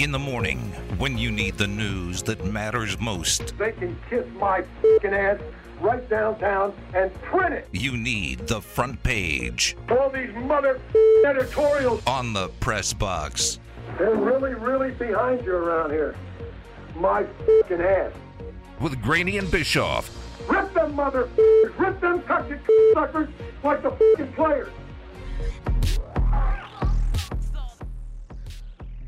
In the morning, when you need the news that matters most, They can kiss my fucking ass right downtown and print it. you need the front page All these mother editorials, on the press box. they're really, really behind you around here. My fucking ass. With Graney and Bischoff, Rip them mother rip them cocky suckers like the fucking players.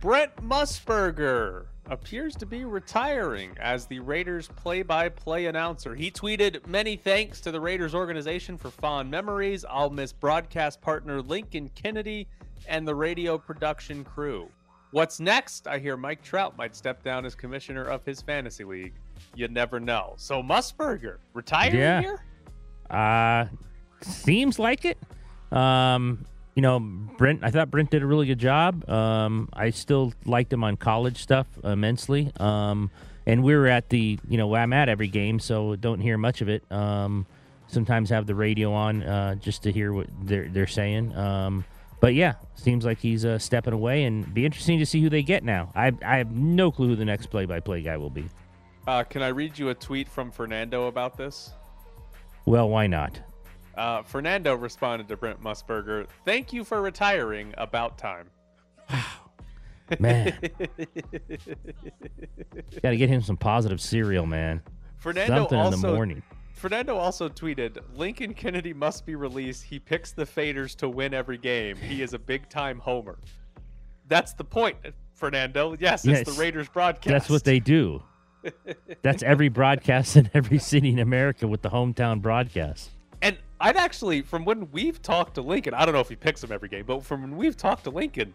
Brent Musburger appears to be retiring as the Raiders play by play announcer. He tweeted, Many thanks to the Raiders organization for fond memories. I'll miss broadcast partner Lincoln Kennedy and the radio production crew. What's next? I hear Mike Trout might step down as commissioner of his fantasy league. You never know. So Musburger retiring Yeah. here? Uh, seems like it. Um, you know, Brent. I thought Brent did a really good job. Um, I still liked him on college stuff immensely. Um, and we were at the, you know, where I'm at every game, so don't hear much of it. Um, sometimes have the radio on uh, just to hear what they're they're saying. Um, but yeah, seems like he's uh, stepping away, and be interesting to see who they get now. I I have no clue who the next play-by-play guy will be. Uh, can I read you a tweet from Fernando about this? Well, why not? Uh, Fernando responded to Brent Musburger, Thank you for retiring. About time. Man, got to get him some positive cereal, man. Fernando Something also in the morning. Fernando also tweeted, Lincoln Kennedy must be released. He picks the faders to win every game. He is a big time homer. That's the point, Fernando. Yes, it's Yes. the Raiders broadcast. That's what they do. That's every broadcast in every city in America with the hometown broadcast. And I'd actually, from when we've talked to Lincoln, I don't know if he picks them every game, but from when we've talked to Lincoln,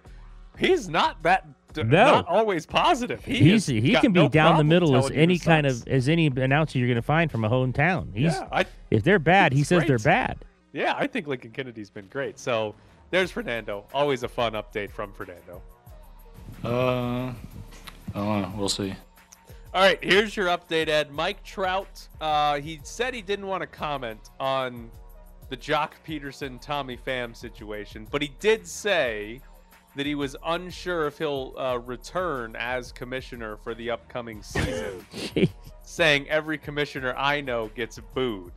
he's not that No. not always positive. He He's he can be no down the middle as any kind sucks. of as any announcer you're going to find from a hometown. He's Yeah, I, if they're bad, he It's says they're bad. Yeah, I think Lincoln Kennedy's been great. So there's Fernando. Always a fun update from Fernando. Uh, I don't know. We'll see. All right, here's your update, Ed. Mike Trout, uh, he said he didn't want to comment on the Joc Pederson Tommy Pham situation, but he did say that he was unsure if he'll uh, return as commissioner for the upcoming season, saying every commissioner I know gets booed.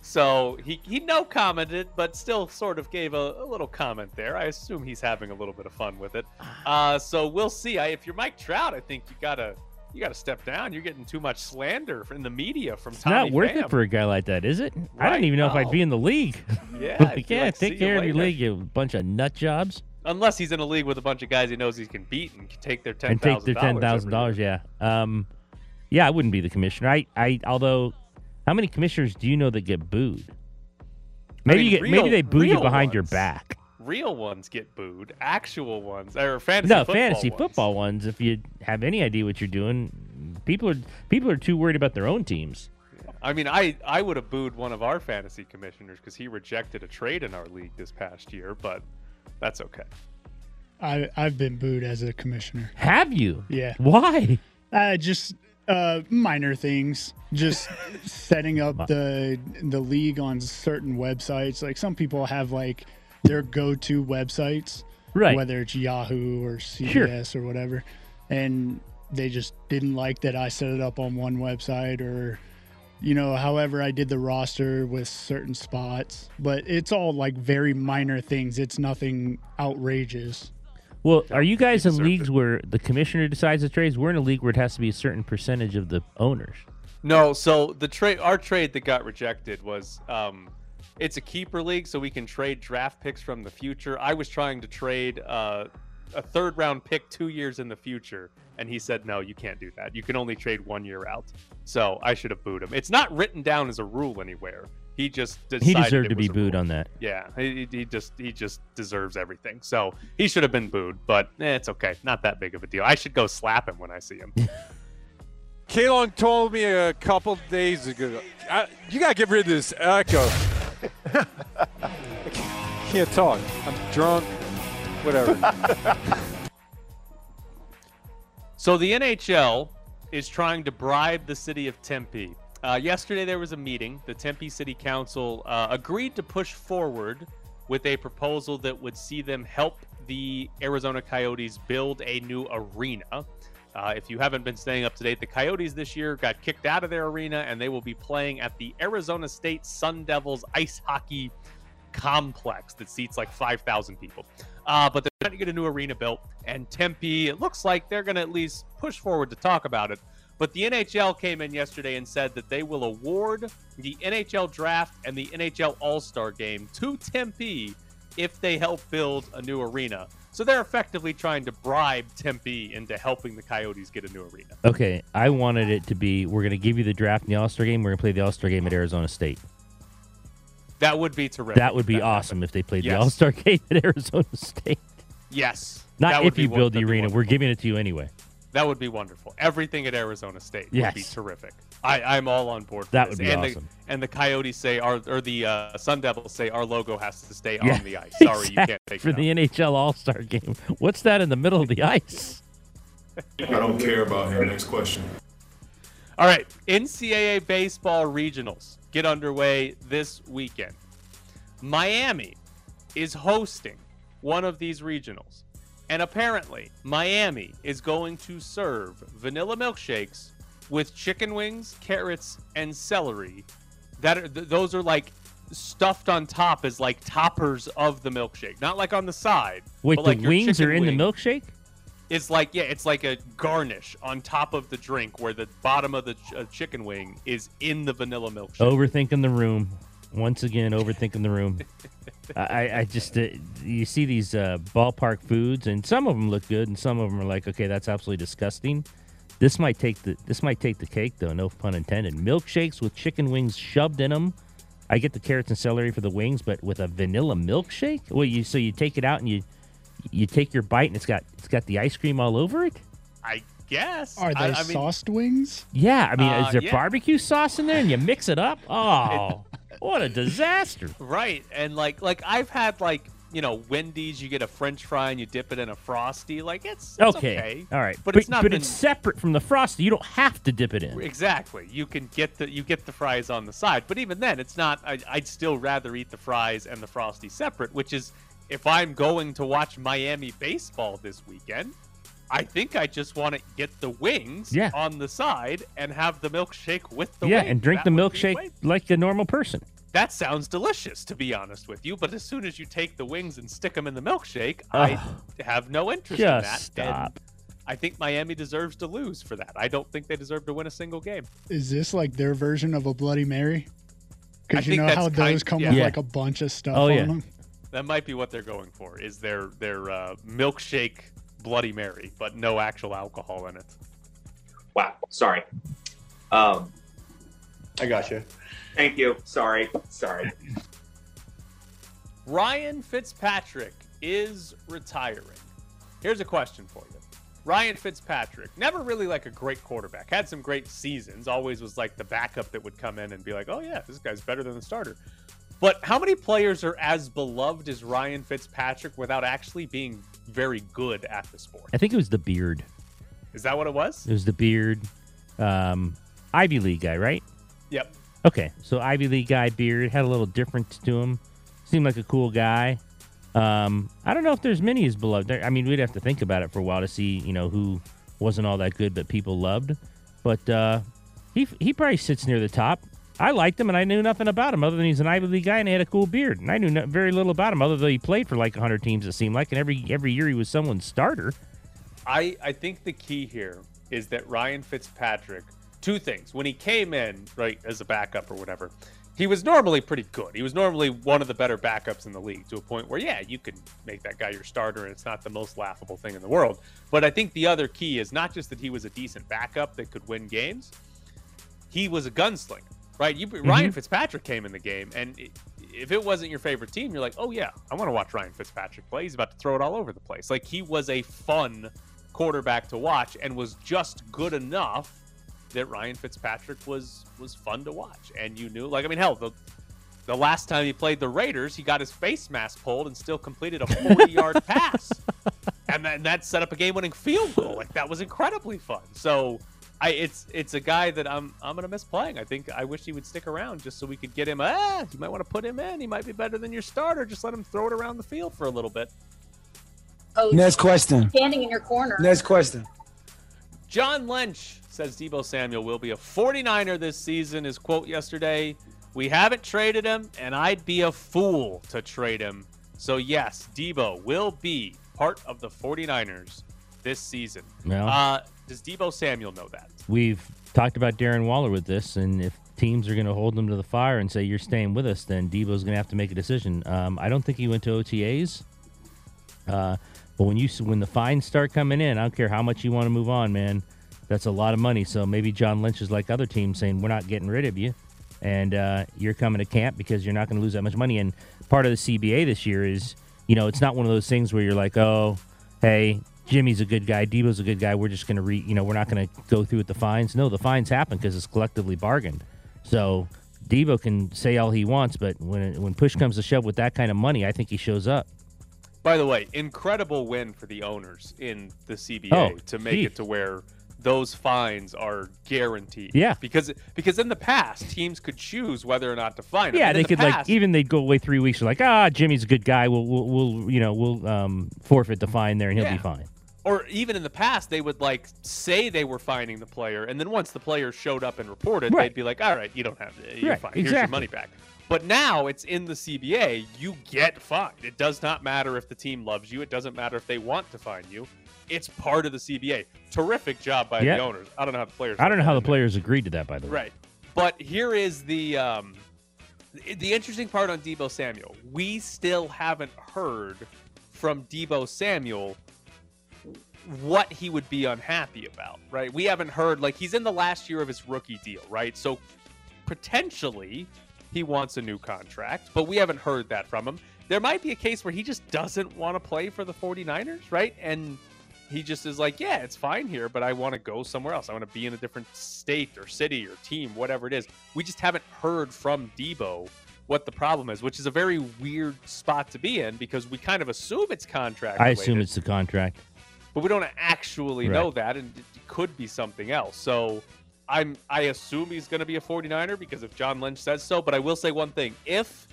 So he, he no commented, but still sort of gave a, a little comment there. I assume he's having a little bit of fun with it. Uh, so we'll see. I, if you're Mike Trout, I think you gotta you gotta step down. You're getting too much slander in the media from It's Tommy not worth Pham. it for a guy like that, is it? I don't even know if I'd be in the league. Yeah, like, I'd be yeah, like, take "See you care of your league, you bunch of nut jobs, Unless he's in a league with a bunch of guys he knows he can beat and can take their ten and take their ten thousand dollars. Yeah, um, yeah, I wouldn't be the commissioner. I, I, although, how many commissioners do you know that get booed? Maybe mean, you get, real- maybe they boo you behind your back. Real ones get booed. Actual ones or fantasy no, football fantasy ones. football ones. If you have any idea what you're doing, people are people are too worried about their own teams. I mean, I I would have booed one of our fantasy commissioners because he rejected a trade in our league this past year, but that's okay. I I've been booed as a commissioner. Have you? Yeah. Why? Uh, just uh, minor things. Just setting up the the league on certain websites. Like some people have like their go-to websites, Right. Whether it's Yahoo or CBS or whatever, and they just didn't like that I set it up on one website or. You know, however, I did the roster with certain spots, but it's all like very minor things. It's nothing outrageous. Well, are you guys in deserved leagues where the commissioner decides the trades? We're in a league where it has to be a certain percentage of the owners. No, so the trade, our trade that got rejected was, um, it's a keeper league, so we can trade draft picks from the future. I was trying to trade uh, a third round pick two years in the future, and he said, no, you can't do that. You can only trade one year out. So I should have booed him. It's not written down as a rule anywhere. He just decided He deserved it to be booed rule. on that. Yeah, he, he just he just deserves everything. So he should have been booed, but eh, it's okay. Not that big of a deal. I should go slap him when I see him. Kalong told me a couple days ago, I, you got to get rid of this echo. I can't talk. I'm drunk. Whatever. So the NHL is trying to bribe the city of Tempe. Uh, yesterday there was a meeting. The Tempe City Council uh, agreed to push forward with a proposal that would see them help the Arizona Coyotes build a new arena. Uh, if you haven't been staying up to date, the Coyotes this year got kicked out of their arena and they will be playing at the Arizona State Sun Devils ice hockey complex that seats like 5,000 people. Uh, but they're trying to get a new arena built, and Tempe, it looks like they're going to at least push forward to talk about it. But the NHL came in yesterday and said that they will award the NHL draft and the NHL All Star game to Tempe if they help build a new arena. So they're effectively trying to bribe Tempe into helping the Coyotes get a new arena. Okay, I wanted it to be we're going to give you the draft in the All Star game. We're going to play the All Star game at Arizona State. That would be terrific. That would be if awesome happened. if they played Yes. the All Star game at Arizona State. Yes. Not if you build the arena. We're giving it to you anyway. That would be wonderful. Everything at Arizona State would be terrific. I, I'm all on board. For That this. would be and awesome. The, and the Coyotes say, our, or the uh, Sun Devils say, our logo has to stay Yeah, on the ice. Sorry, you can't take for it the out. NHL All Star game. What's that in the middle of the ice? I don't care about him. Next question. All right, NCAA baseball regionals get underway this weekend. Miami is hosting one of these regionals, and apparently Miami is going to serve vanilla milkshakes with chicken wings, carrots, and celery. That are, th- those are like stuffed on top as like toppers of the milkshake, not like on the side. Wait, the like your wings are in wing. the milkshake? It's like yeah, it's like a garnish on top of the drink, where the bottom of the ch- uh, chicken wing is in the vanilla milkshake. Overthinking the room. Once again, overthinking the room. I, I just, uh, you see these uh, ballpark foods, and some of them look good, and some of them are like, okay, that's absolutely disgusting. This might take the this might take the cake though, no pun intended. Milkshakes with chicken wings shoved in them. I get the carrots and celery for the wings, but with a vanilla milkshake. Well, you so you take it out and you you take your bite and it's got it's got the ice cream all over it. I guess. Are they I, I mean, sauced wings? Yeah, I mean, Uh, is there yeah. barbecue sauce in there and you mix it up? Oh, what a disaster! right? And like like I've had like you know Wendy's, you get a French fry and you dip it in a frosty. Like it's, it's Okay. okay. All right. but, it's not. but been- it's separate from the frosty. You don't have to dip it in. Exactly. You can get the you get the fries on the side, but even then, it's not. I, I'd still rather eat the fries and the frosty separate. Which is, if I'm going to watch Miami baseball this weekend, I think I just want to get the wings Yeah. on the side and have the milkshake with the yeah, wings. and drink That the milkshake like a normal person. That sounds delicious, to be honest with you. But as soon as you take the wings and stick them in the milkshake, I have no interest in that. Just and stop. I think Miami deserves to lose for that. I don't think they deserve to win a single game. Is this like their version of a Bloody Mary? Because you think know that's how kind- those come yeah. with Yeah. like a bunch of stuff Oh, on yeah. them. That might be what they're going for. Is their their uh, milkshake Bloody Mary, but no actual alcohol in it. Wow. Sorry. Um, I got you. thank you. Sorry. Sorry. Ryan Fitzpatrick is retiring. Here's a question for you. Ryan Fitzpatrick, never really like a great quarterback, had some great seasons, always was like the backup that would come in and be like, oh, yeah, this guy's better than the starter. But how many players are as beloved as Ryan Fitzpatrick without actually being very good at the sport? I think it was the beard. Is that what it was? It was the beard. Um, Ivy League guy, right? Yep. Okay, so Ivy League guy, beard had a little difference to him. Seemed like a cool guy. Um, I don't know if there's many as beloved. There- I mean, we'd have to think about it for a while to see, you know, who wasn't all that good but people loved. But uh, he he probably sits near the top. I liked him, and I knew nothing about him other than he's an Ivy League guy and he had a cool beard. And I knew very little about him other than he played for like 100 teams. It seemed like, and every every year he was someone's starter. I, I think the key here is that Ryan Fitzpatrick, two things. When he came in, right, as a backup or whatever, he was normally pretty good. He was normally one of the better backups in the league to a point where, yeah, you can make that guy your starter and it's not the most laughable thing in the world. But I think the other key is not just that he was a decent backup that could win games, he was a gunslinger, right? You, mm-hmm. Ryan Fitzpatrick came in the game, and it, if it wasn't your favorite team, you're like, oh, yeah, I want to watch Ryan Fitzpatrick play. He's about to throw it all over the place. Like, he was a fun quarterback to watch and was just good enough that Ryan Fitzpatrick was was fun to watch. And you knew, like, I mean, hell, the the last time he played the Raiders, he got his face mask pulled and still completed a 40 yard pass. And then that set up a game winning field goal. Like, that was incredibly fun. So I it's it's a guy that I'm I'm gonna miss playing. I think I wish he would stick around just so we could get him. Ah, you might want to put him in. He might be better than your starter. Just let him throw it around the field for a little bit. Coach Next question. standing in your corner. Next question. John Lynch says Deebo Samuel will be a 49er this season. His quote yesterday We haven't traded him, and I'd be a fool to trade him. So, yes, Deebo will be part of the 49ers this season. Well- uh, does Deebo Samuel know that? We've talked about Darren Waller with this, and if teams are going to hold him to the fire and say you're staying with us, then Deebo's going to have to make a decision. Um, I don't think he went to OTAs, uh, but when you when the fines start coming in, I don't care how much you want to move on, man. That's a lot of money. So maybe John Lynch is like other teams saying we're not getting rid of you, and uh, you're coming to camp because you're not going to lose that much money. And part of the CBA this year is, you know, it's not one of those things where you're like, oh, hey, Jimmy's a good guy, Deebo's a good guy. We're just going to re, you know, we're not going to go through with the fines. No, the fines happen because it's collectively bargained. So Deebo can say all he wants, but when when push comes to shove with that kind of money, I think he shows up. By the way, incredible win for the owners in the CBA Oh, to make geez. it to where those fines are guaranteed. Yeah. Because because in the past teams could choose whether or not to fine. Yeah, they the could like even they'd go away three weeks. Like, ah, Jimmy's a good guy. We'll we'll, we'll you know we'll um, forfeit the fine there and he'll Yeah. be fine. Or even in the past they would like say they were finding the player and then once the player showed up and reported Right. they'd be like all right you don't have to. you're Right, fine here's your money back but now it's in the cba you get fined it does not matter if the team loves you it doesn't matter if they want to find you it's part of the cba terrific job by Yeah. the owners i don't know how the players I don't know how the players agreed to that, by the way. Right. But here is the um, the interesting part on Deebo Samuel. We still haven't heard from Deebo Samuel what he would be unhappy about, right? We haven't heard like he's in the last year of his rookie deal, right? So potentially he wants a new contract, but we haven't heard that from him. There might be a case where he just doesn't want to play for the 49ers, right? And he just is like, yeah, it's fine here, but I want to go somewhere else. I want to be in a different state or city or team, whatever it is. We just haven't heard from Deebo what the problem is, which is a very weird spot to be in because we kind of assume it's contract. I assume it's the contract. But we don't actually Right. know that, and it could be something else. So I'm I assume he's going to be a 49er because if John Lynch says so. But I will say one thing: if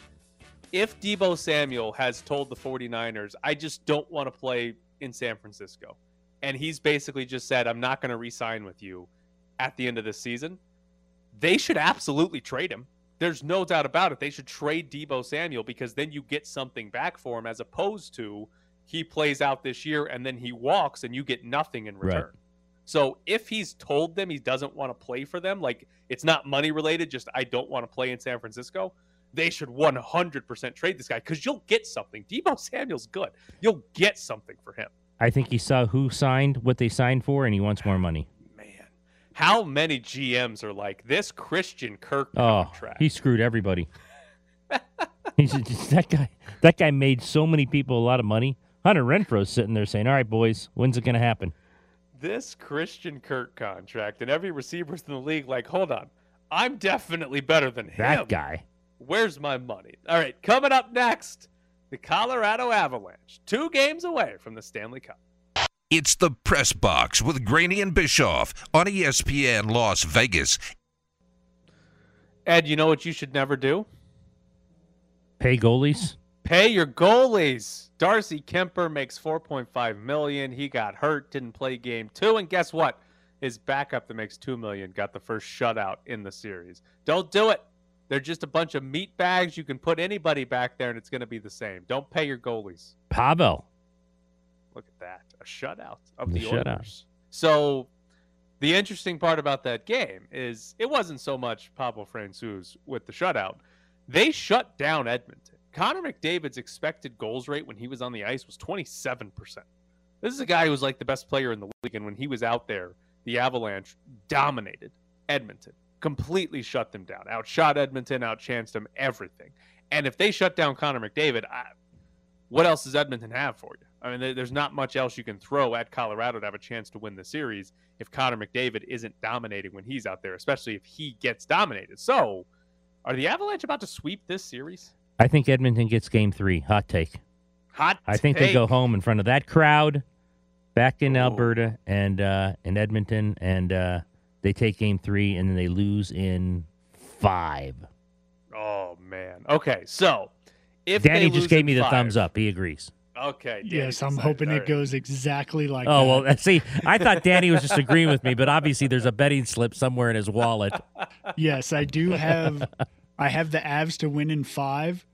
if Deebo Samuel has told the 49ers, I just don't want to play in San Francisco, and he's basically just said, I'm not going to re-sign with you at the end of this season, they should absolutely trade him. There's no doubt about it. They should trade Deebo Samuel because then you get something back for him as opposed to he plays out this year and then he walks and you get nothing in Right. return. So if he's told them he doesn't want to play for them, like it's not money related, just I don't want to play in San Francisco, they should 100% trade this guy because you'll get something. Deebo Samuel's good. You'll get something for him. I think he saw who signed what they signed for, and he wants more money. Man, how many GMs are like this Christian Kirk Oh, contract? he screwed everybody. He's just, that guy. That guy made so many people a lot of money. Hunter Renfrow's sitting there saying, "All right, boys, when's it going to happen?" this Christian Kirk contract, and every receiver's in the league like, hold on, I'm definitely better than him. That guy. Where's my money? All right, coming up next, the Colorado Avalanche, two games away from the Stanley Cup. It's the Press Box with Graney and Bischoff on ESPN Las Vegas. Ed, you know what you should never do? Pay goalies. Pay your goalies. Darcy Kuemper makes 4.5 million. He got hurt, didn't play game 2, and guess what? His backup that makes 2 million got the first shutout in the series. Don't do it. They're just a bunch of meat bags. You can put anybody back there and it's going to be the same. Don't pay your goalies. Pavel. Look at that. A shutout of The the, shutout. Oilers. So the interesting part about that game is it wasn't so much Pavel Francouz with the shutout. They shut down Edmonton. Connor McDavid's expected goals rate when he was on the ice was 27%. This is a guy who was like the best player in the league, and when he was out there, the Avalanche dominated Edmonton, completely shut them down, outshot Edmonton, outchanced them, everything. And if they shut down Connor McDavid, I, what else does Edmonton have for you? I mean, there's not much else you can throw at Colorado to have a chance to win the series if Connor McDavid isn't dominating when he's out there, especially if he gets dominated. So, are the Avalanche about to sweep this series? I think Edmonton gets game three. Hot take. Hot. I think they go home in front of that crowd, back in Alberta and uh, in Edmonton, and uh, they take game three, and then they lose in five. Oh man. Okay, so if Danny they just lose gave in me the five- thumbs up. He agrees. Okay. Danny's Yes, I'm excited. hoping All it right. goes exactly like Oh that. well, see, I thought Danny was just agreeing with me, but obviously there's a betting slip somewhere in his wallet. Yes, I do have. I have the Avs to win in five,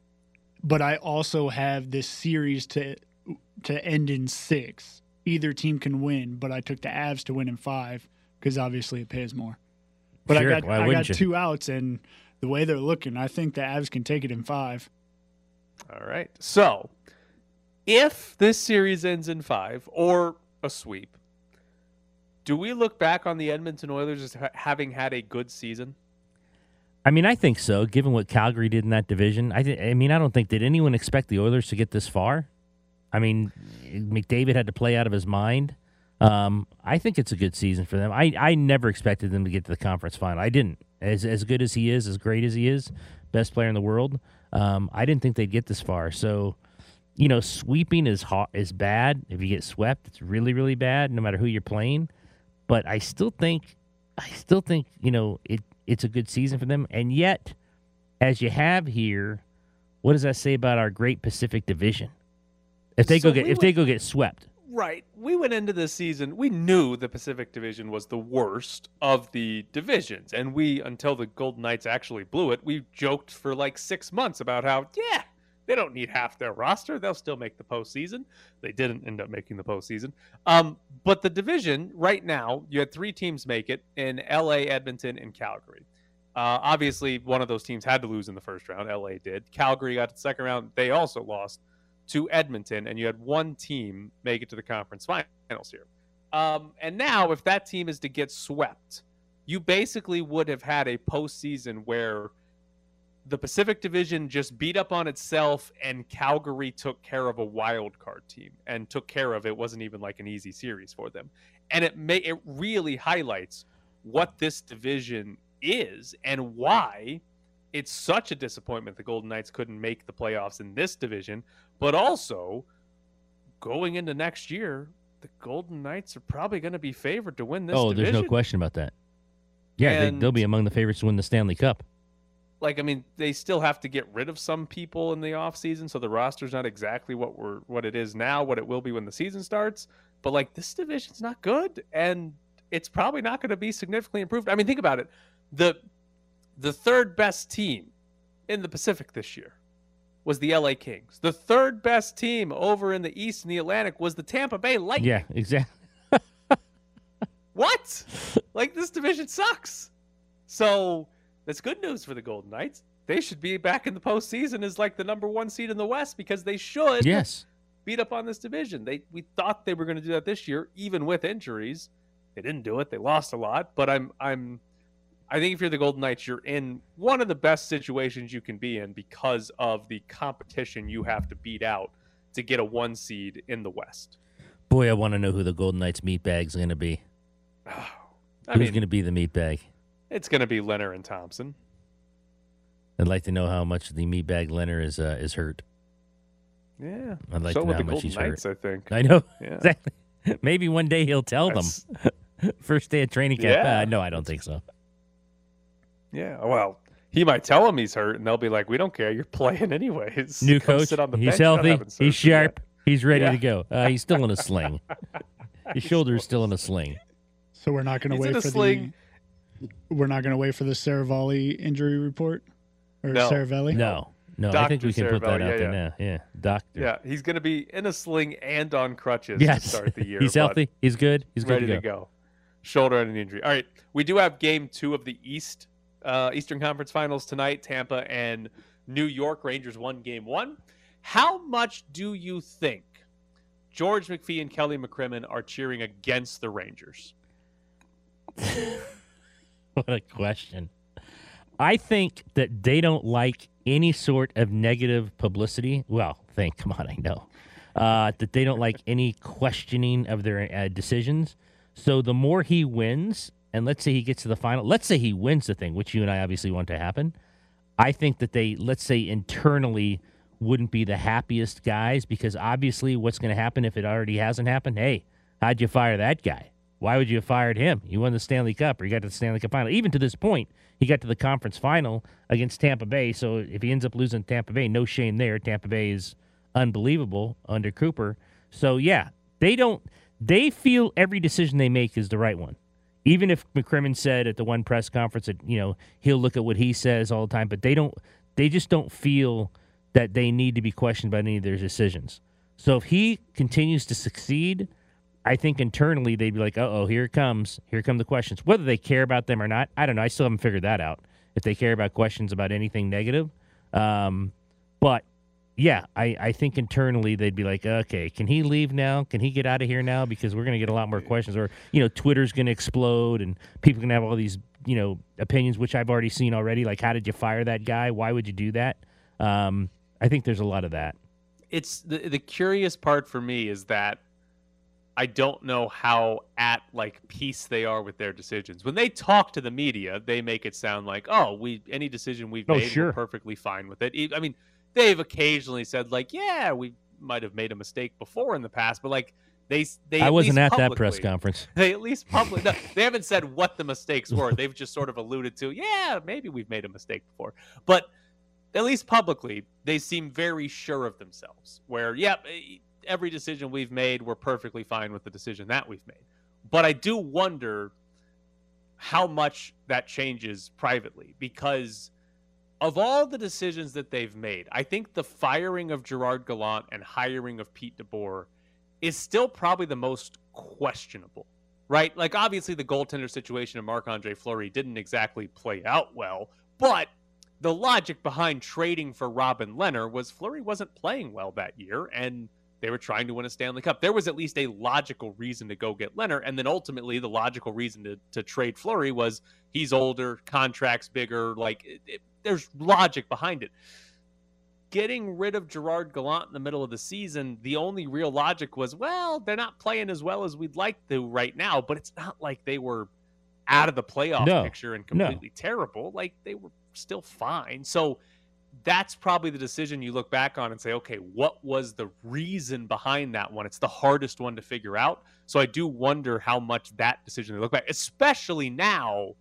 but I also have this series to to end in six. Either team can win, but I took the Avs to win in five because obviously it pays more. But Sure, I got I got you? two outs, and the way they're looking, I think the Avs can take it in five. All right. So, if this series ends in five or a sweep, do we look back on the Edmonton Oilers as ha- having had a good season? I mean, I think so. Given what Calgary did in that division, I, th- I mean, I don't think did anyone expect the Oilers to get this far. I mean, McDavid had to play out of his mind. Um, I think it's a good season for them. I, I never expected them to get to the conference final. I didn't. As as good as he is, as great as he is, best player in the world. Um, I didn't think they'd get this far. So, you know, sweeping is hot is bad. If you get swept, it's really really bad. No matter who you're playing. But I still think, I still think you know it. It's a good season for them. And yet, as you have here, what does that say about our great Pacific Division? If they So go get we if they go get swept, Right. We went into this season, we knew the Pacific Division was the worst of the divisions. And we, until the Golden Knights actually blew it, we joked for like six months about how, yeah, they don't need half their roster. They'll still make the postseason. They didn't end up making the postseason. Um, but the division right now, you had three teams make it in LA, Edmonton, and Calgary. Uh, obviously, one of those teams had to lose in the first round. LA did. Calgary got to the second round. They also lost to Edmonton, and you had one team make it to the conference finals here. Um, and now, if that team is to get swept, you basically would have had a postseason where the Pacific Division just beat up on itself, and Calgary took care of a wild card team and took care of it. wasn't even like an easy series for them, and it may it really highlights what this division is and why it's such a disappointment the Golden Knights couldn't make the playoffs in this division, but also going into next year, the Golden Knights are probably going to be favored to win this oh, division. there's no question about that. Yeah, they, they'll be among the favorites to win the Stanley Cup. Like I mean, they still have to get rid of some people in the offseason, so the roster's not exactly what we're what it is now, what it will be when the season starts. But like this division's not good and it's probably not going to be significantly improved. I mean, think about it. The the third best team in the Pacific this year was the LA Kings. The third best team over in the East and the Atlantic was the Tampa Bay Lightning. Yeah, exactly. What? like this division sucks. So that's good news for the Golden Knights. They should be back in the postseason as like the number one seed in the West because they should Yes. beat up on this division. They we thought they were going to do that this year, even with injuries. They didn't do it. They lost a lot. But I'm I'm I think if you're the Golden Knights, you're in one of the best situations you can be in because of the competition you have to beat out to get a one seed in the West. Boy, I want to know who the Golden Knights meatbag's going to be. I Who's mean, going to be the meatbag? It's going to be Lehner and Thompson. I'd like to know how much the meatbag Lehner is uh, is hurt. Yeah. I'd like so to know how much Golden he's Knights, hurt. I think. I know Yeah. exactly. Maybe one day he'll tell That's- them. First day of training camp. Yeah. Uh, no, I don't think so. Yeah. Well, he might tell them he's hurt, and they'll be like, "We don't care. You're playing anyways. New Come coach. sit on the He's bench. Healthy. He's surgery yet." sharp. He's ready Yeah. to go. Uh, he's still in a sling. His shoulder's still in a sling. So we're not going to He's in wait a for sling. the. We're not going to wait for the Seravalli injury report or No. Seravalli. No, no. I think we can put that out yeah, there yeah. now. Yeah, doctor. Yeah, he's going to be in a sling and on crutches Yes. to start the year. he's healthy. He's good. He's good ready to to go. go. Shoulder and an injury. All right, we do have game two of the East uh, Eastern Conference Finals tonight. Tampa and New York Rangers won game one. How much do you think George McPhee and Kelly McCrimmon are cheering against the Rangers? What a question. I think that they don't like any sort of negative publicity. Well, think, come on, I know. Uh, that they don't like any questioning of their uh, decisions. So the more he wins, and let's say he gets to the final, let's say he wins the thing, which you and I obviously want to happen. I think that they, let's say internally, wouldn't be the happiest guys because obviously what's going to happen if it already hasn't happened? Hey, how'd you fire that guy? Why would you have fired him? You won the Stanley Cup or you got to the Stanley Cup final. Even to this point, he got to the conference final against Tampa Bay. So if he ends up losing Tampa Bay, no shame there. Tampa Bay is unbelievable under Cooper. So yeah, they don't they feel every decision they make is the right one. Even if McCrimmon said at the one press conference that, you know, he'll look at what he says all the time, but they don't they just don't feel that they need to be questioned about any of their decisions. So if he continues to succeed, I think internally they'd be like, "Uh oh, here it comes. Here come the questions." Whether they care about them or not, I don't know. I still haven't figured that out. If they care about questions about anything negative, um, but yeah, I, I think internally they'd be like, okay, can he leave now? Can he get out of here now? Because we're going to get a lot more questions, or you know, Twitter's going to explode, and people can have all these you know opinions, which I've already seen already. Like, how did you fire that guy? Why would you do that? Um, I think there's a lot of that. It's the the curious part for me is that I don't know how at like peace they are with their decisions. When they talk to the media, they make it sound like, "Oh, we any decision we've Oh, made, sure. we're perfectly fine with it." I mean, they've occasionally said like, "Yeah, we might have made a mistake before in the past," but like they they I wasn't at that press conference. They at least public. no, they haven't said what the mistakes were. They've just sort of alluded to, yeah, maybe we've made a mistake before. But at least publicly, they seem very sure of themselves. Where, yep, eh, every decision we've made, we're perfectly fine with the decision that we've made. But I do wonder how much that changes privately because of all the decisions that they've made, I think the firing of Gerard Gallant and hiring of Pete DeBoer is still probably the most questionable, right? Like, obviously, the goaltender situation of Marc Andre Fleury didn't exactly play out well, but the logic behind trading for Robin Lehner was Fleury wasn't playing well that year, and they were trying to win a Stanley Cup. There was at least a logical reason to go get Lehner, and then ultimately the logical reason to, to trade Fleury was he's older, contracts bigger, like it, it, there's logic behind it. Getting rid of Gerard Gallant in the middle of the season, the only real logic was, well, they're not playing as well as we'd like to right now, but it's not like they were out of the playoff No, picture and no. completely terrible. Like they were still fine. So that's probably the decision you look back on and say, okay, what was the reason behind that one? It's the hardest one to figure out. So I do wonder how much that decision they look back, especially now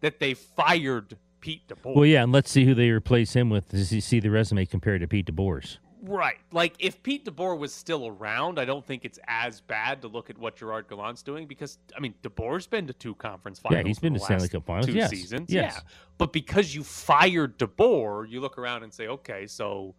that they fired Pete DeBoer. Well, yeah, and let's see who they replace him with. Does you see the resume compared to Pete DeBoer's? Right. Like if Pete DeBoer was still around, I don't think it's as bad to look at what Gerard Gallant's doing because I mean DeBoer's been to two conference finals. Yeah, he's been the to Stanley Cup finals, Two yes, seasons. yes. Yeah. But because you fired DeBoer, you look around and say, okay, so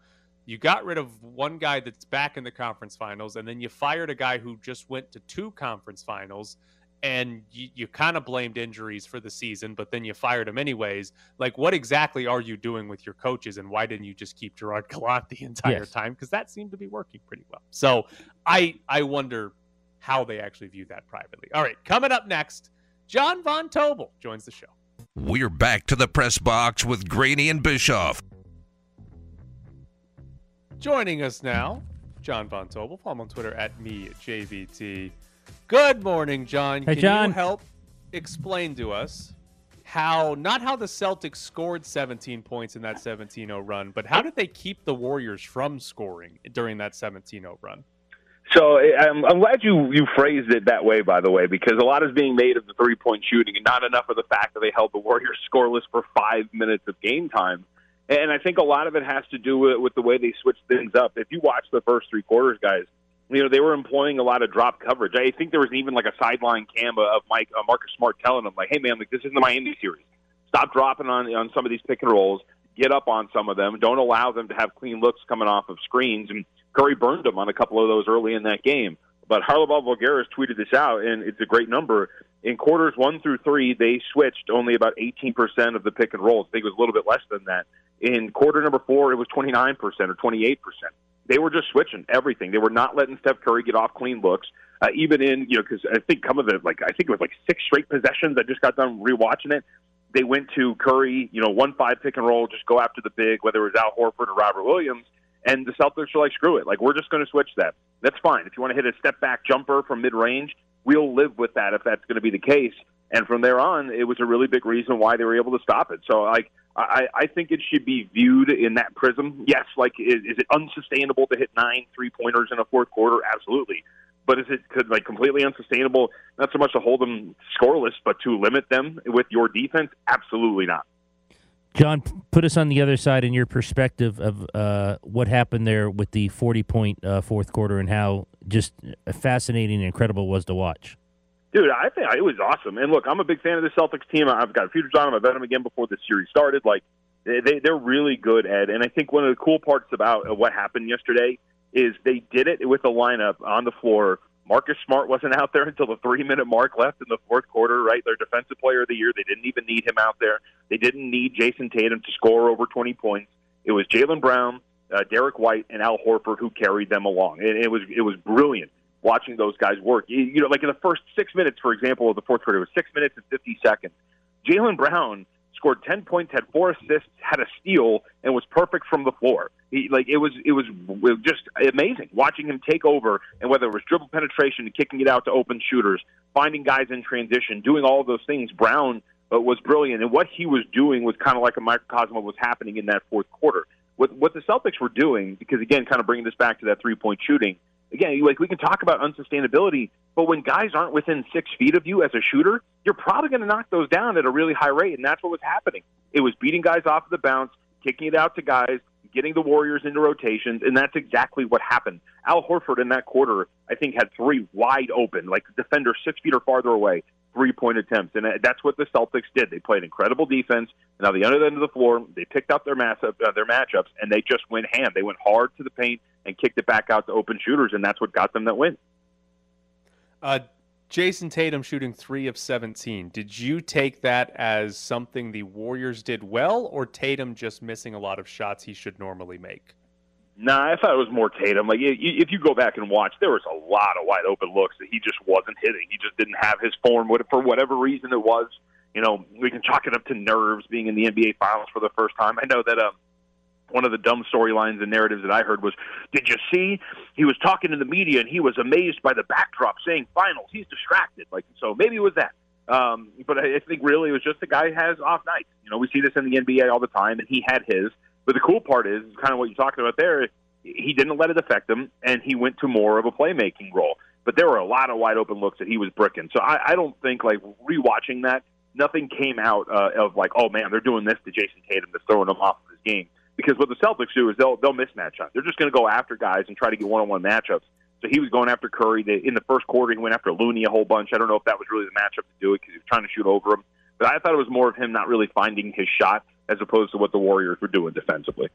you got rid of one guy that's back in the conference finals, and then you fired a guy who just went to two conference finals, and you, you kind of blamed injuries for the season, but then you fired him anyways. Like, what exactly are you doing with your coaches, and why didn't you just keep Gerard Gallant the entire Yes. time? Because that seemed to be working pretty well. So I I wonder how they actually view that privately. All right, coming up next, John Von Tobel joins the show. We're back to the press box with Graney and Bischoff. Joining us now, John Von Tobel. Follow him on Twitter at me JVT. Good morning, John. Hey, Can John. you help explain to us how not how the Celtics scored 17 points in that 17-0 run, but how did they keep the Warriors from scoring during that 17-0 run? So I'm, I'm glad you you phrased it that way, by the way, because a lot is being made of the three point shooting, and not enough of the fact that they held the Warriors scoreless for five minutes of game time. And I think a lot of it has to do with, with the way they switched things up. If you watch the first three quarters, guys, you know they were employing a lot of drop coverage. I think there was even like a sideline cam of Mike uh, Marcus Smart telling them like, "Hey man, like this isn't the Miami series. Stop dropping on on some of these pick and rolls. Get up on some of them. Don't allow them to have clean looks coming off of screens." And Curry burned them on a couple of those early in that game. But Haralabos Voulgaris tweeted this out, and it's a great number. In quarters one through three, they switched only about 18% of the pick and rolls. I think it was a little bit less than that. In quarter number four, it was 29% or 28%. They were just switching everything. They were not letting Steph Curry get off clean looks. Uh, even in, you know, because I think some of the, like, I think it was like six straight possessions. I just got done rewatching it. They went to Curry, you know, one five pick and roll, just go after the big, whether it was Al Horford or Robert Williams. And the Celtics are like, screw it. Like, we're just going to switch that. That's fine. If you want to hit a step back jumper from mid range, we'll live with that if that's going to be the case. And from there on, it was a really big reason why they were able to stop it. So, like, I, I think it should be viewed in that prism. Yes, like, is, is it unsustainable to hit nine three pointers in a fourth quarter? Absolutely. But is it could like completely unsustainable? Not so much to hold them scoreless, but to limit them with your defense? Absolutely not. John, put us on the other side in your perspective of uh, what happened there with the 40 point uh, fourth quarter and how just fascinating and incredible was to watch. Dude, I think it was awesome. And look, I'm a big fan of the Celtics team. I've got a futures on them. I've bet them again before the series started. Like they they're really good, Ed. And I think one of the cool parts about what happened yesterday is they did it with a lineup on the floor. Marcus Smart wasn't out there until the three minute mark left in the fourth quarter, right? Their defensive player of the year. They didn't even need him out there. They didn't need Jayson Tatum to score over 20 points. It was Jaylen Brown, uh, Derrick White, and Al Horford who carried them along. And it was it was brilliant watching those guys work. You, you know, like in the first six minutes, for example, of the fourth quarter, it was six minutes and 50 seconds. Jaylen Brown scored 10 points, had four assists, had a steal, and was perfect from the floor. He, like it was, it was, just amazing watching him take over, and whether it was dribble penetration, kicking it out to open shooters, finding guys in transition, doing all of those things. Brown uh, was brilliant, and what he was doing was kind of like a microcosm of what was happening in that fourth quarter. What what the Celtics were doing, because again, kind of bringing this back to that three point shooting. Again, like we can talk about unsustainability, but when guys aren't within six feet of you as a shooter, you're probably going to knock those down at a really high rate, and that's what was happening. It was beating guys off of the bounce, kicking it out to guys, getting the Warriors into rotations, and that's exactly what happened. Al Horford in that quarter, I think, had three wide open, like the defender six feet or farther away, three point attempts, and that's what the Celtics did. They played incredible defense, and on the other end of the floor, they picked up their uh, their matchups, and they just went ham. They went hard to the paint and kicked it back out to open shooters, and that's what got them that win. Uh, Jayson Tatum shooting three of 17. Did you take that as something the Warriors did well, or Tatum just missing a lot of shots he should normally make? Nah, I thought it was more Tatum. Like if you go back and watch, there was a lot of wide open looks that he just wasn't hitting. He just didn't have his form for whatever reason it was. You know, we can chalk it up to nerves being in the NBA Finals for the first time. I know that um, one of the dumb storylines and narratives that I heard was, "Did you see? He was talking to the media and he was amazed by the backdrop saying finals. He's distracted." Like so, maybe it was that. Um, but I think really it was just the guy has off nights. You know, we see this in the NBA all the time, and he had his. But the cool part is, kind of what you're talking about there. He didn't let it affect him, and he went to more of a playmaking role. But there were a lot of wide open looks that he was bricking. So I, I don't think like rewatching that, nothing came out uh, of like, oh man, they're doing this to Jayson Tatum, that's throwing him off of his game because what the Celtics do is they'll they'll mismatch shots. They're just going to go after guys and try to get one on one matchups. So he was going after Curry they, in the first quarter. He went after Looney a whole bunch. I don't know if that was really the matchup to do it because he was trying to shoot over him. But I thought it was more of him not really finding his shot as opposed to what the Warriors were doing defensively.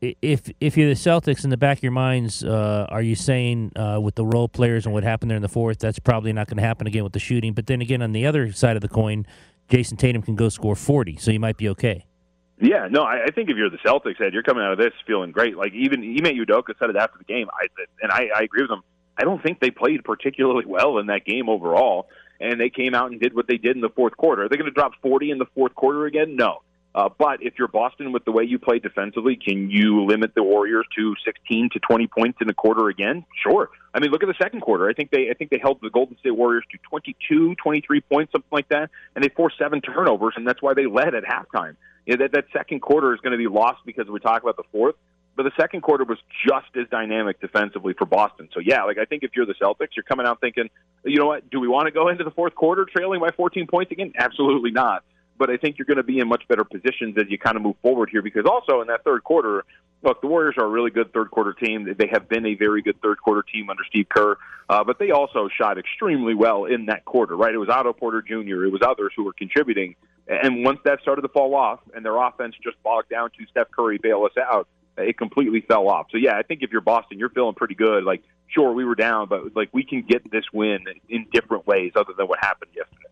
If if you're the Celtics in the back of your minds, uh, are you saying uh, with the role players and what happened there in the fourth, that's probably not going to happen again with the shooting? But then again, on the other side of the coin, Jayson Tatum can go score 40, so you might be okay. Yeah, no, I, I think if you're the Celtics, Ed, you're coming out of this feeling great. Like even Ime Udoka said it after the game, I, and I, I agree with him. I don't think they played particularly well in that game overall, and they came out and did what they did in the fourth quarter. Are they going to drop 40 in the fourth quarter again? No. Uh, but if you're Boston with the way you play defensively, can you limit the Warriors to 16 to 20 points in a quarter again? Sure. I mean, look at the second quarter. I think they I think they held the Golden State Warriors to 22, 23 points, something like that, and they forced seven turnovers, and that's why they led at halftime. You know, that that second quarter is going to be lost because we talk about the fourth. But the second quarter was just as dynamic defensively for Boston. So yeah, like I think if you're the Celtics, you're coming out thinking, you know what? Do we want to go into the fourth quarter trailing by 14 points again? Absolutely not but I think you're going to be in much better positions as you kind of move forward here because also in that third quarter, look, the Warriors are a really good third quarter team. They have been a very good third quarter team under Steve Kerr, uh, but they also shot extremely well in that quarter, right? It was Otto Porter Jr., it was others who were contributing. And once that started to fall off and their offense just bogged down to Steph Curry bail us out, it completely fell off. So yeah, I think if you're Boston, you're feeling pretty good. Like, sure, we were down, but like we can get this win in different ways other than what happened yesterday.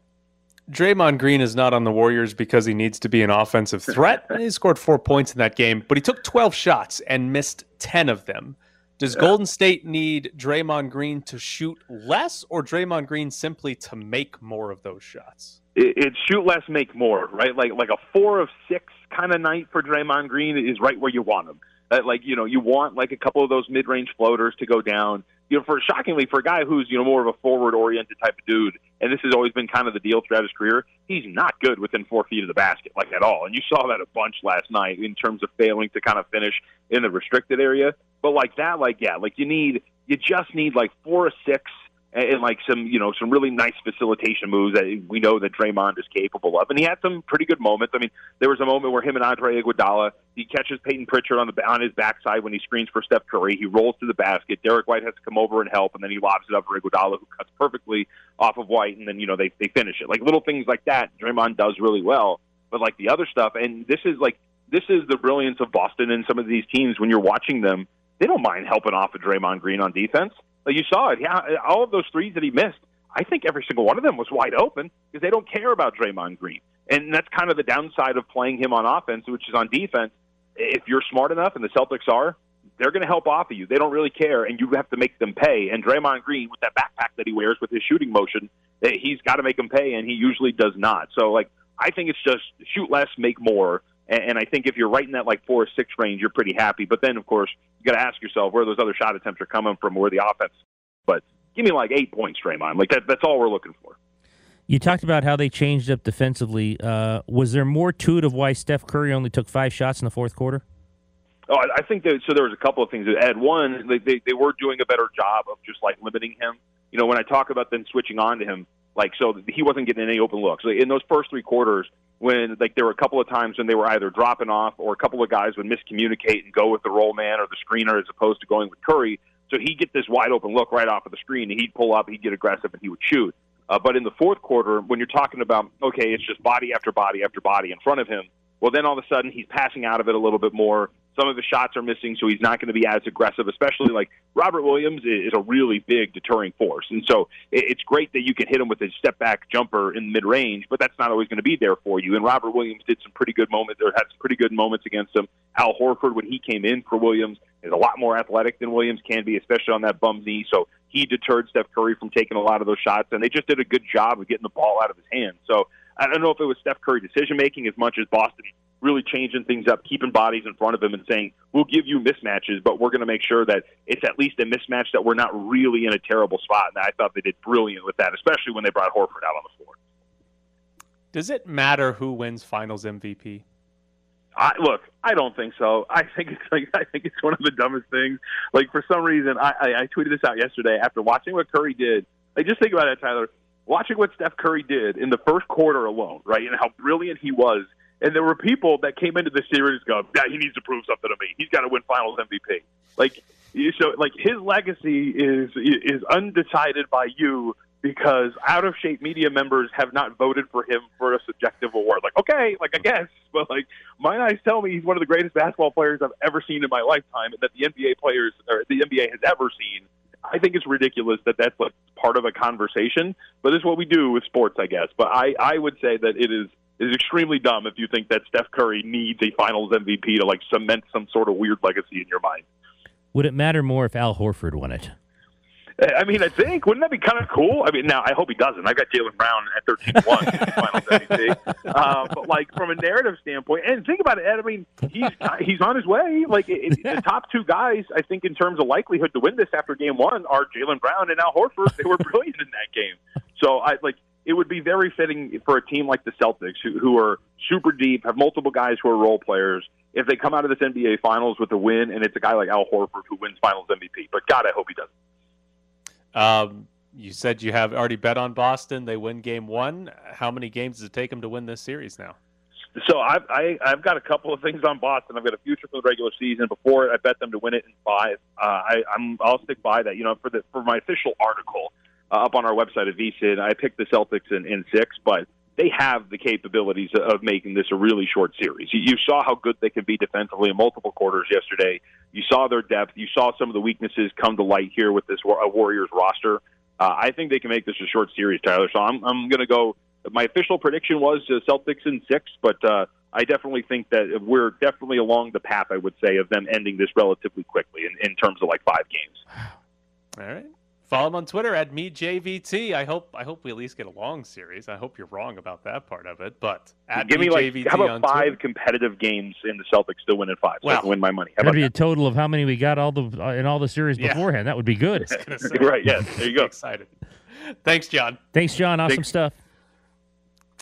Draymond Green is not on the Warriors because he needs to be an offensive threat. he scored four points in that game, but he took 12 shots and missed 10 of them. Does Golden State need Draymond Green to shoot less or Draymond Green simply to make more of those shots? It's shoot less, make more, right? Like like a four of six kind of night for Draymond Green is right where you want him. Like you know, you want like a couple of those mid-range floaters to go down. You know, for shockingly for a guy who's you know more of a forward-oriented type of dude, and this has always been kind of the deal throughout his career. He's not good within four feet of the basket, like at all. And you saw that a bunch last night in terms of failing to kind of finish in the restricted area. But like that, like yeah, like you need You just need like four or six and, like some you know some really nice facilitation moves that we know that Draymond is capable of. And he had some pretty good moments. I mean, there was a moment where him and Andre Iguodala he catches Payton Pritchard on the on his backside when he screens for Steph Curry. He rolls to the basket. Derrick White has to come over and help, and then he lobs it up for Iguodala, who cuts perfectly off of White, and then you know they they finish it. Like little things like that, Draymond does really well. But like the other stuff, and this is like this is the brilliance of Boston and some of these teams when you're watching them. They don't mind helping off of Draymond Green on defense. You saw it. Yeah, all of those threes that he missed, I think every single one of them was wide open because they don't care about Draymond Green. And that's kind of the downside of playing him on offense, which is on defense. If you're smart enough, and the Celtics are, they're going to help off of you. They don't really care, and you have to make them pay. And Draymond Green, with that backpack that he wears with his shooting motion, eh, he's got to make them pay, and he usually does not. So, like, I think it's just shoot less, make more. And I think if you're right in that like four or six range, you're pretty happy. But then, of course, you got to ask yourself where those other shot attempts are coming from, where the offense. But give me like eight points, Draymond. Like that, that's all we're looking for. You talked about how they changed up defensively. Uh, was there more to it of why Steph Curry only took five shots in the fourth quarter? Oh, I think that. So there was a couple of things. Ed, one, they, they they were doing a better job of just like limiting him. You know, when I talk about them switching on to him, like so he wasn't getting any open looks. In those first three quarters, when like there were a couple of times when they were either dropping off or a couple of guys would miscommunicate and go with the roll man or the screener as opposed to going with Curry. So he'd get this wide open look right off of the screen, and he'd pull up, he'd get aggressive, and he would shoot. Uh, but in the fourth quarter, when you're talking about okay, it's just body after body after body in front of him. Well, then all of a sudden he's passing out of it a little bit more. Some of his shots are missing, so he's not going to be as aggressive. Especially like Robert Williams is a really big deterring force, and so it's great that you can hit him with a step back jumper in mid range, but that's not always going to be there for you. And Robert Williams did some pretty good moments, or had some pretty good moments against him. Al Horford, when he came in for Williams, is a lot more athletic than Williams can be, especially on that bum knee. So he deterred Steph Curry from taking a lot of those shots, and they just did a good job of getting the ball out of his hands. So I don't know if it was Steph Curry decision making as much as Boston really changing things up, keeping bodies in front of him, and saying, we'll give you mismatches, but we're going to make sure that it's at least a mismatch that we're not really in a terrible spot. And I thought they did brilliant with that, especially when they brought Horford out on the floor. Does it matter who wins Finals MVP? I, look, I don't think so. I think it's like I think it's one of the dumbest things. Like for some reason, I, I, I tweeted this out yesterday after watching what Curry did. Like just think about it, Tyler. Watching what Steph Curry did in the first quarter alone, right, and how brilliant he was and there were people that came into the series go, "Yeah, he needs to prove something to me. He's got to win Finals MVP." Like, so like his legacy is is undecided by you because out of shape media members have not voted for him for a subjective award. Like, okay, like I guess, but like my eyes tell me he's one of the greatest basketball players I've ever seen in my lifetime, and that the NBA players or the NBA has ever seen. I think it's ridiculous that that's like part of a conversation, but it's what we do with sports, I guess. But I I would say that it is is extremely dumb if you think that Steph Curry needs a Finals MVP to like cement some sort of weird legacy in your mind. Would it matter more if Al Horford won it? I mean, I think wouldn't that be kind of cool? I mean, now I hope he doesn't. I've got Jaylen Brown at thirteen one Finals MVP. Uh, but like from a narrative standpoint, and think about it, Ed. I mean, he's he's on his way. Like it, the top two guys, I think, in terms of likelihood to win this after Game One, are Jaylen Brown and Al Horford. They were brilliant in that game. So I like it would be very fitting for a team like the Celtics, who, who are super deep, have multiple guys who are role players, if they come out of this NBA Finals with a win, and it's a guy like Al Horford who wins Finals MVP. But God, I hope he doesn't. Um, you said you have already bet on Boston. They win Game One. How many games does it take them to win this series now? So I've I, I've got a couple of things on Boston. I've got a future for the regular season. Before it, I bet them to win it in five. Uh, I, I'm I'll stick by that. You know, for the for my official article, uh, up on our website at VSIN. I picked the Celtics in, in six, but they have the capabilities of making this a really short series. You, you saw how good they can be defensively in multiple quarters yesterday. You saw their depth. You saw some of the weaknesses come to light here with this Warriors roster. Uh, I think they can make this a short series, Tyler. So I'm, I'm going to go. My official prediction was uh, Celtics in six, but uh, I definitely think that we're definitely along the path, I would say, of them ending this relatively quickly in, in terms of like five games. All right. Follow him on Twitter at mejvt. I hope I hope we at least get a long series. I hope you're wrong about that part of it, but at give me like how about five Twitter? competitive games in the Celtics still win in five, so Wow. I can win my money. How That'd about be a total of how many we got all the uh, in all the series Yeah. beforehand. That would be good. right? Yeah, there you go. Excited. Thanks, John. Thanks, John. Awesome Thanks. stuff.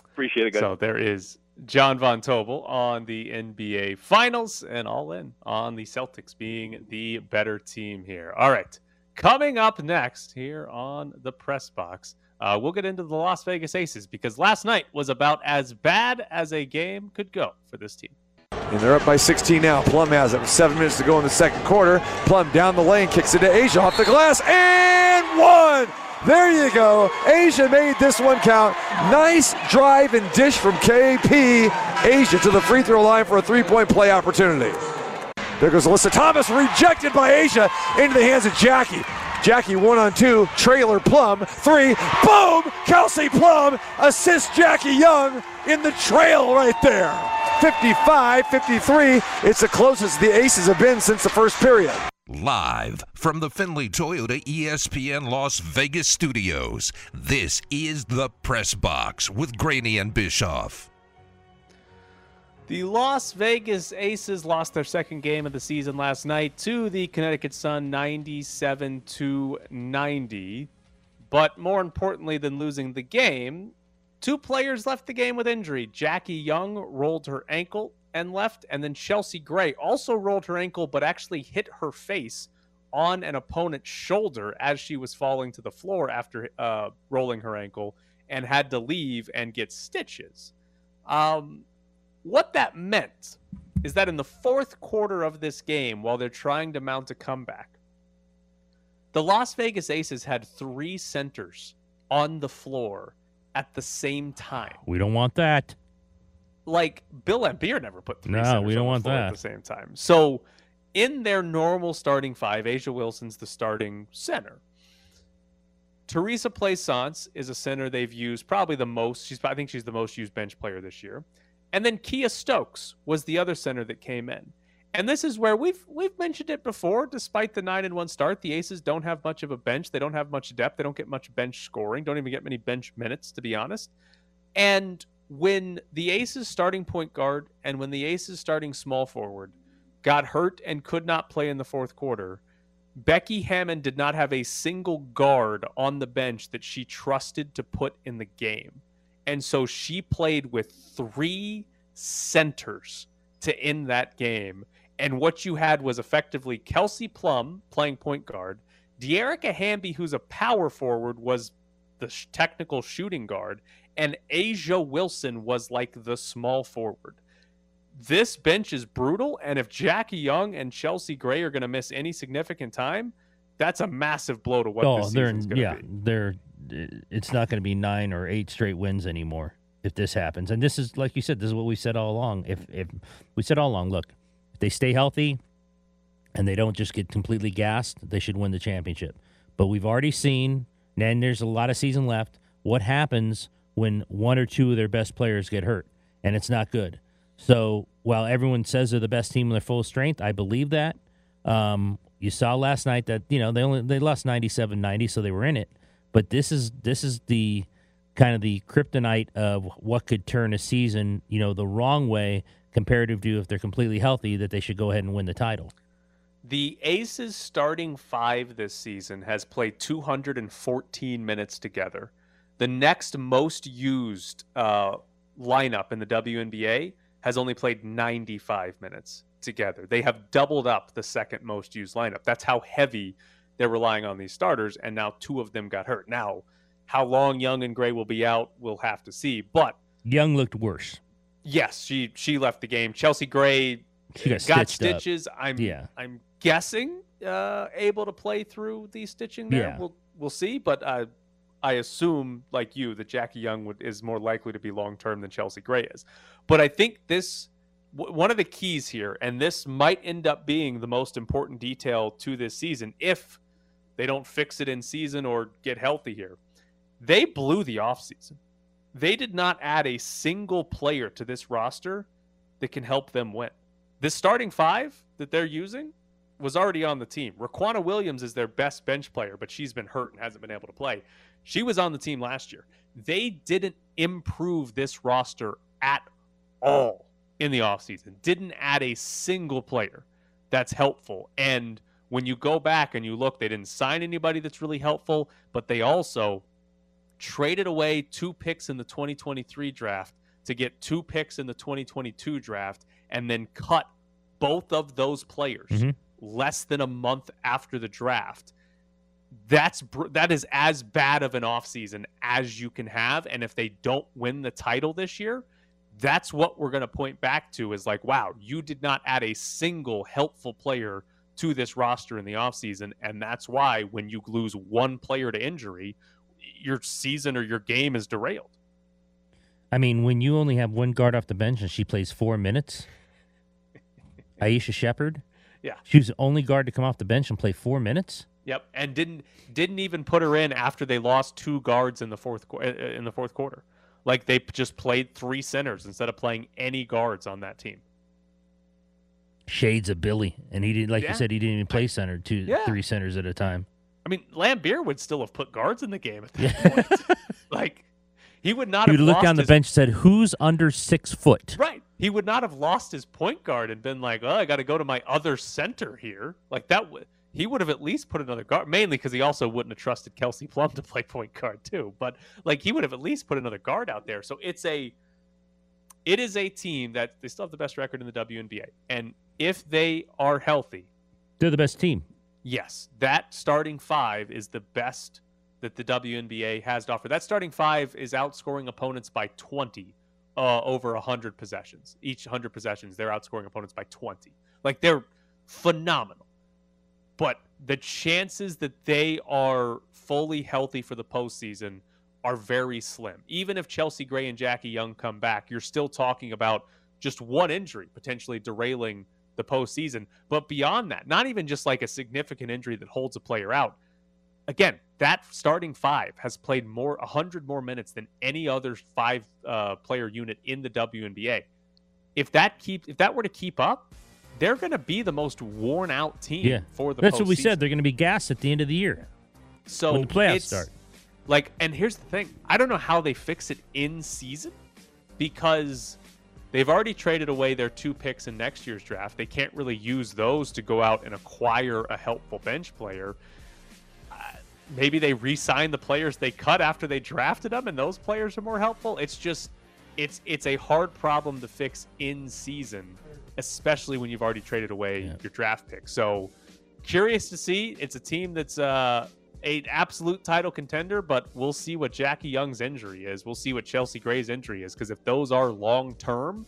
Appreciate it, guys. So there is John Von Tobel on the NBA Finals and all in on the Celtics being the better team here. All right. Coming up next here on the press box, uh, we'll get into the Las Vegas Aces because last night was about as bad as a game could go for this team. And they're up by 16 now. Plum has it with seven minutes to go in the second quarter. Plum down the lane, kicks it to A'ja off the glass, and one. There you go. A'ja made this one count. Nice drive and dish from KP. A'ja to the free throw line for a three point play opportunity. There goes Alyssa Thomas, rejected by A'ja into the hands of Jackie. Jackie one on two, trailer Plum, three, boom! Kelsey Plum assists Jackie Young in the trail right there. 55 53. It's the closest the Aces have been since the first period. Live from the Findlay Toyota ESPN Las Vegas studios, this is the Press Box with Graney and Bischoff. The Las Vegas Aces lost their second game of the season last night to the Connecticut Sun 97 to 90. But more importantly than losing the game, two players left the game with injury. Jackie Young rolled her ankle and left, and then Chelsea Gray also rolled her ankle but actually hit her face on an opponent's shoulder as she was falling to the floor after uh, rolling her ankle and had to leave and get stitches. Um, what that meant is that in the fourth quarter of this game, while they're trying to mount a comeback, the Las Vegas Aces had three centers on the floor at the same time. We don't want that. Like Bill Laimbeer never put three No, centers we don't on the want floor that. at the same time. So in their normal starting five, A'ja Wilson's the starting center. Theresa Plaisance is a center they've used probably the most. She's I think she's the most used bench player this year. And then Kiah Stokes was the other center that came in. And this is where we've we've mentioned it before. Despite the nine and one start, the Aces don't have much of a bench. They don't have much depth. They don't get much bench scoring. Don't even get many bench minutes, to be honest. And when the Aces starting point guard and when the Aces starting small forward got hurt and could not play in the fourth quarter, Becky Hammon did not have a single guard on the bench that she trusted to put in the game. And so she played with three centers to end that game. And what you had was effectively Kelsey Plum playing point guard, Dearica Hamby, who's a power forward, was the sh- technical shooting guard, and A'ja Wilson was like the small forward. This bench is brutal, and if Jackie Young and Chelsea Gray are going to miss any significant time, that's a massive blow to what oh, this season's going to yeah, be. they're. It's not going to be nine or eight straight wins anymore if this happens. And this is like you said. This is what we said all along. If if we said all along, look, if they stay healthy and they don't just get completely gassed, they should win the championship. But we've already seen, and there's a lot of season left. What happens when one or two of their best players get hurt, and it's not good. So while everyone says they're the best team in their full strength, I believe that. Um, you saw last night that you know they only they lost 97-90, so they were in it. But this is this is the kind of the kryptonite of what could turn a season, you know, the wrong way comparative to if they're completely healthy, that they should go ahead and win the title. The Aces starting five this season has played 214 minutes together. The next most used uh, lineup in the WNBA has only played 95 minutes together. They have doubled up the second most used lineup. That's how heavy they're relying on these starters, and now two of them got hurt. Now, how long Young and Gray will be out, we'll have to see. But Young looked worse. yes, she she left the game. Chelsea Gray She got up. stitches. I'm Yeah. I'm guessing uh, able to play through the stitching there. Yeah. We'll we'll see, but uh, I assume like you that Jackie Young would, is more likely to be long term than Chelsea Gray is. But I think this w- one of the keys here, and this might end up being the most important detail to this season if they don't fix it in season or get healthy here. They blew the offseason. They did not add a single player to this roster that can help them win. This starting five that they're using was already on the team. Riquna Williams is their best bench player, but she's been hurt and hasn't been able to play. She was on the team last year. They didn't improve this roster at all in the offseason. Didn't add a single player that's helpful. And when you go back and you look, they didn't sign anybody that's really helpful, but they also traded away two picks in the 2023 draft to get two picks in the 2022 draft and then cut both of those players Mhm. less than a month after the draft. that's that is as bad of an offseason as you can have and if they don't win the title this year that's what we're going to point back to is like wow you did not add a single helpful player to this roster in the offseason and that's why when you lose one player to injury your season or your game is derailed I mean, when you only have one guard off the bench and she plays four minutes, Aisha Sheppard, yeah she was the only guard to come off the bench and play four minutes. Yep, and didn't didn't even put her in after they lost two guards in the fourth qu- uh, in the fourth quarter. Like they just played three centers instead of playing any guards on that team. Shades of Billy, and he didn't like Yeah. you said, he didn't even play center two, Yeah. three centers at a time. I mean, Laimbeer would still have put guards in the game at that point. like he would not He have would look lost down the his- bench, and said, "Who's under six foot?" Right. He would not have lost his point guard and been like, "Oh, I got to go to my other center here." Like that would he would have at least put another guard, mainly because he also wouldn't have trusted Kelsey Plum to play point guard too. But like he would have at least put another guard out there. So it's a it is a team that they still have the best record in the WNBA. And if they are healthy, They're the best team. yes, that starting five is the best that the WNBA has to offer. That starting five is outscoring opponents by 20 uh, over 100 possessions. Each 100 possessions, they're outscoring opponents by 20. Like they're phenomenal. But the chances that they are fully healthy for the postseason are very slim. Even if Chelsea Gray and Jackie Young come back, you're still talking about just one injury potentially derailing the postseason. But beyond that, not even just like a significant injury that holds a player out. Again, that starting five has played more, 100 more minutes than any other five uh, player unit in the WNBA. If that keep, if that were to keep up, they're going to be the most worn out team Yeah, for the. that's what we said. They're going to be gassed at the end of the year. So when the playoffs start. Like, and here's the thing: I don't know how they fix it in season because they've already traded away their two picks in next year's draft. They can't really use those to go out and acquire a helpful bench player. Uh, maybe they re-sign the players they cut after they drafted them, and those players are more helpful. It's just, it's it's a hard problem to fix in season, especially when you've already traded away your draft pick. So curious to see. It's a team that's uh, a absolute title contender, but we'll see what Jackie Young's injury is. We'll see what Chelsea Gray's injury is, because if those are long term,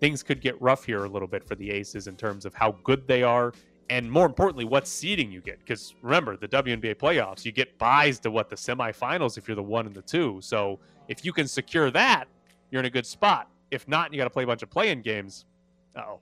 things could get rough here a little bit for the Aces in terms of how good they are, and more importantly, what seeding you get. Because remember, the WNBA playoffs, you get buys to what the semifinals if you're the one and the two. So if you can secure that, you're in a good spot. If not, you got to play a bunch of play-in games. Oh,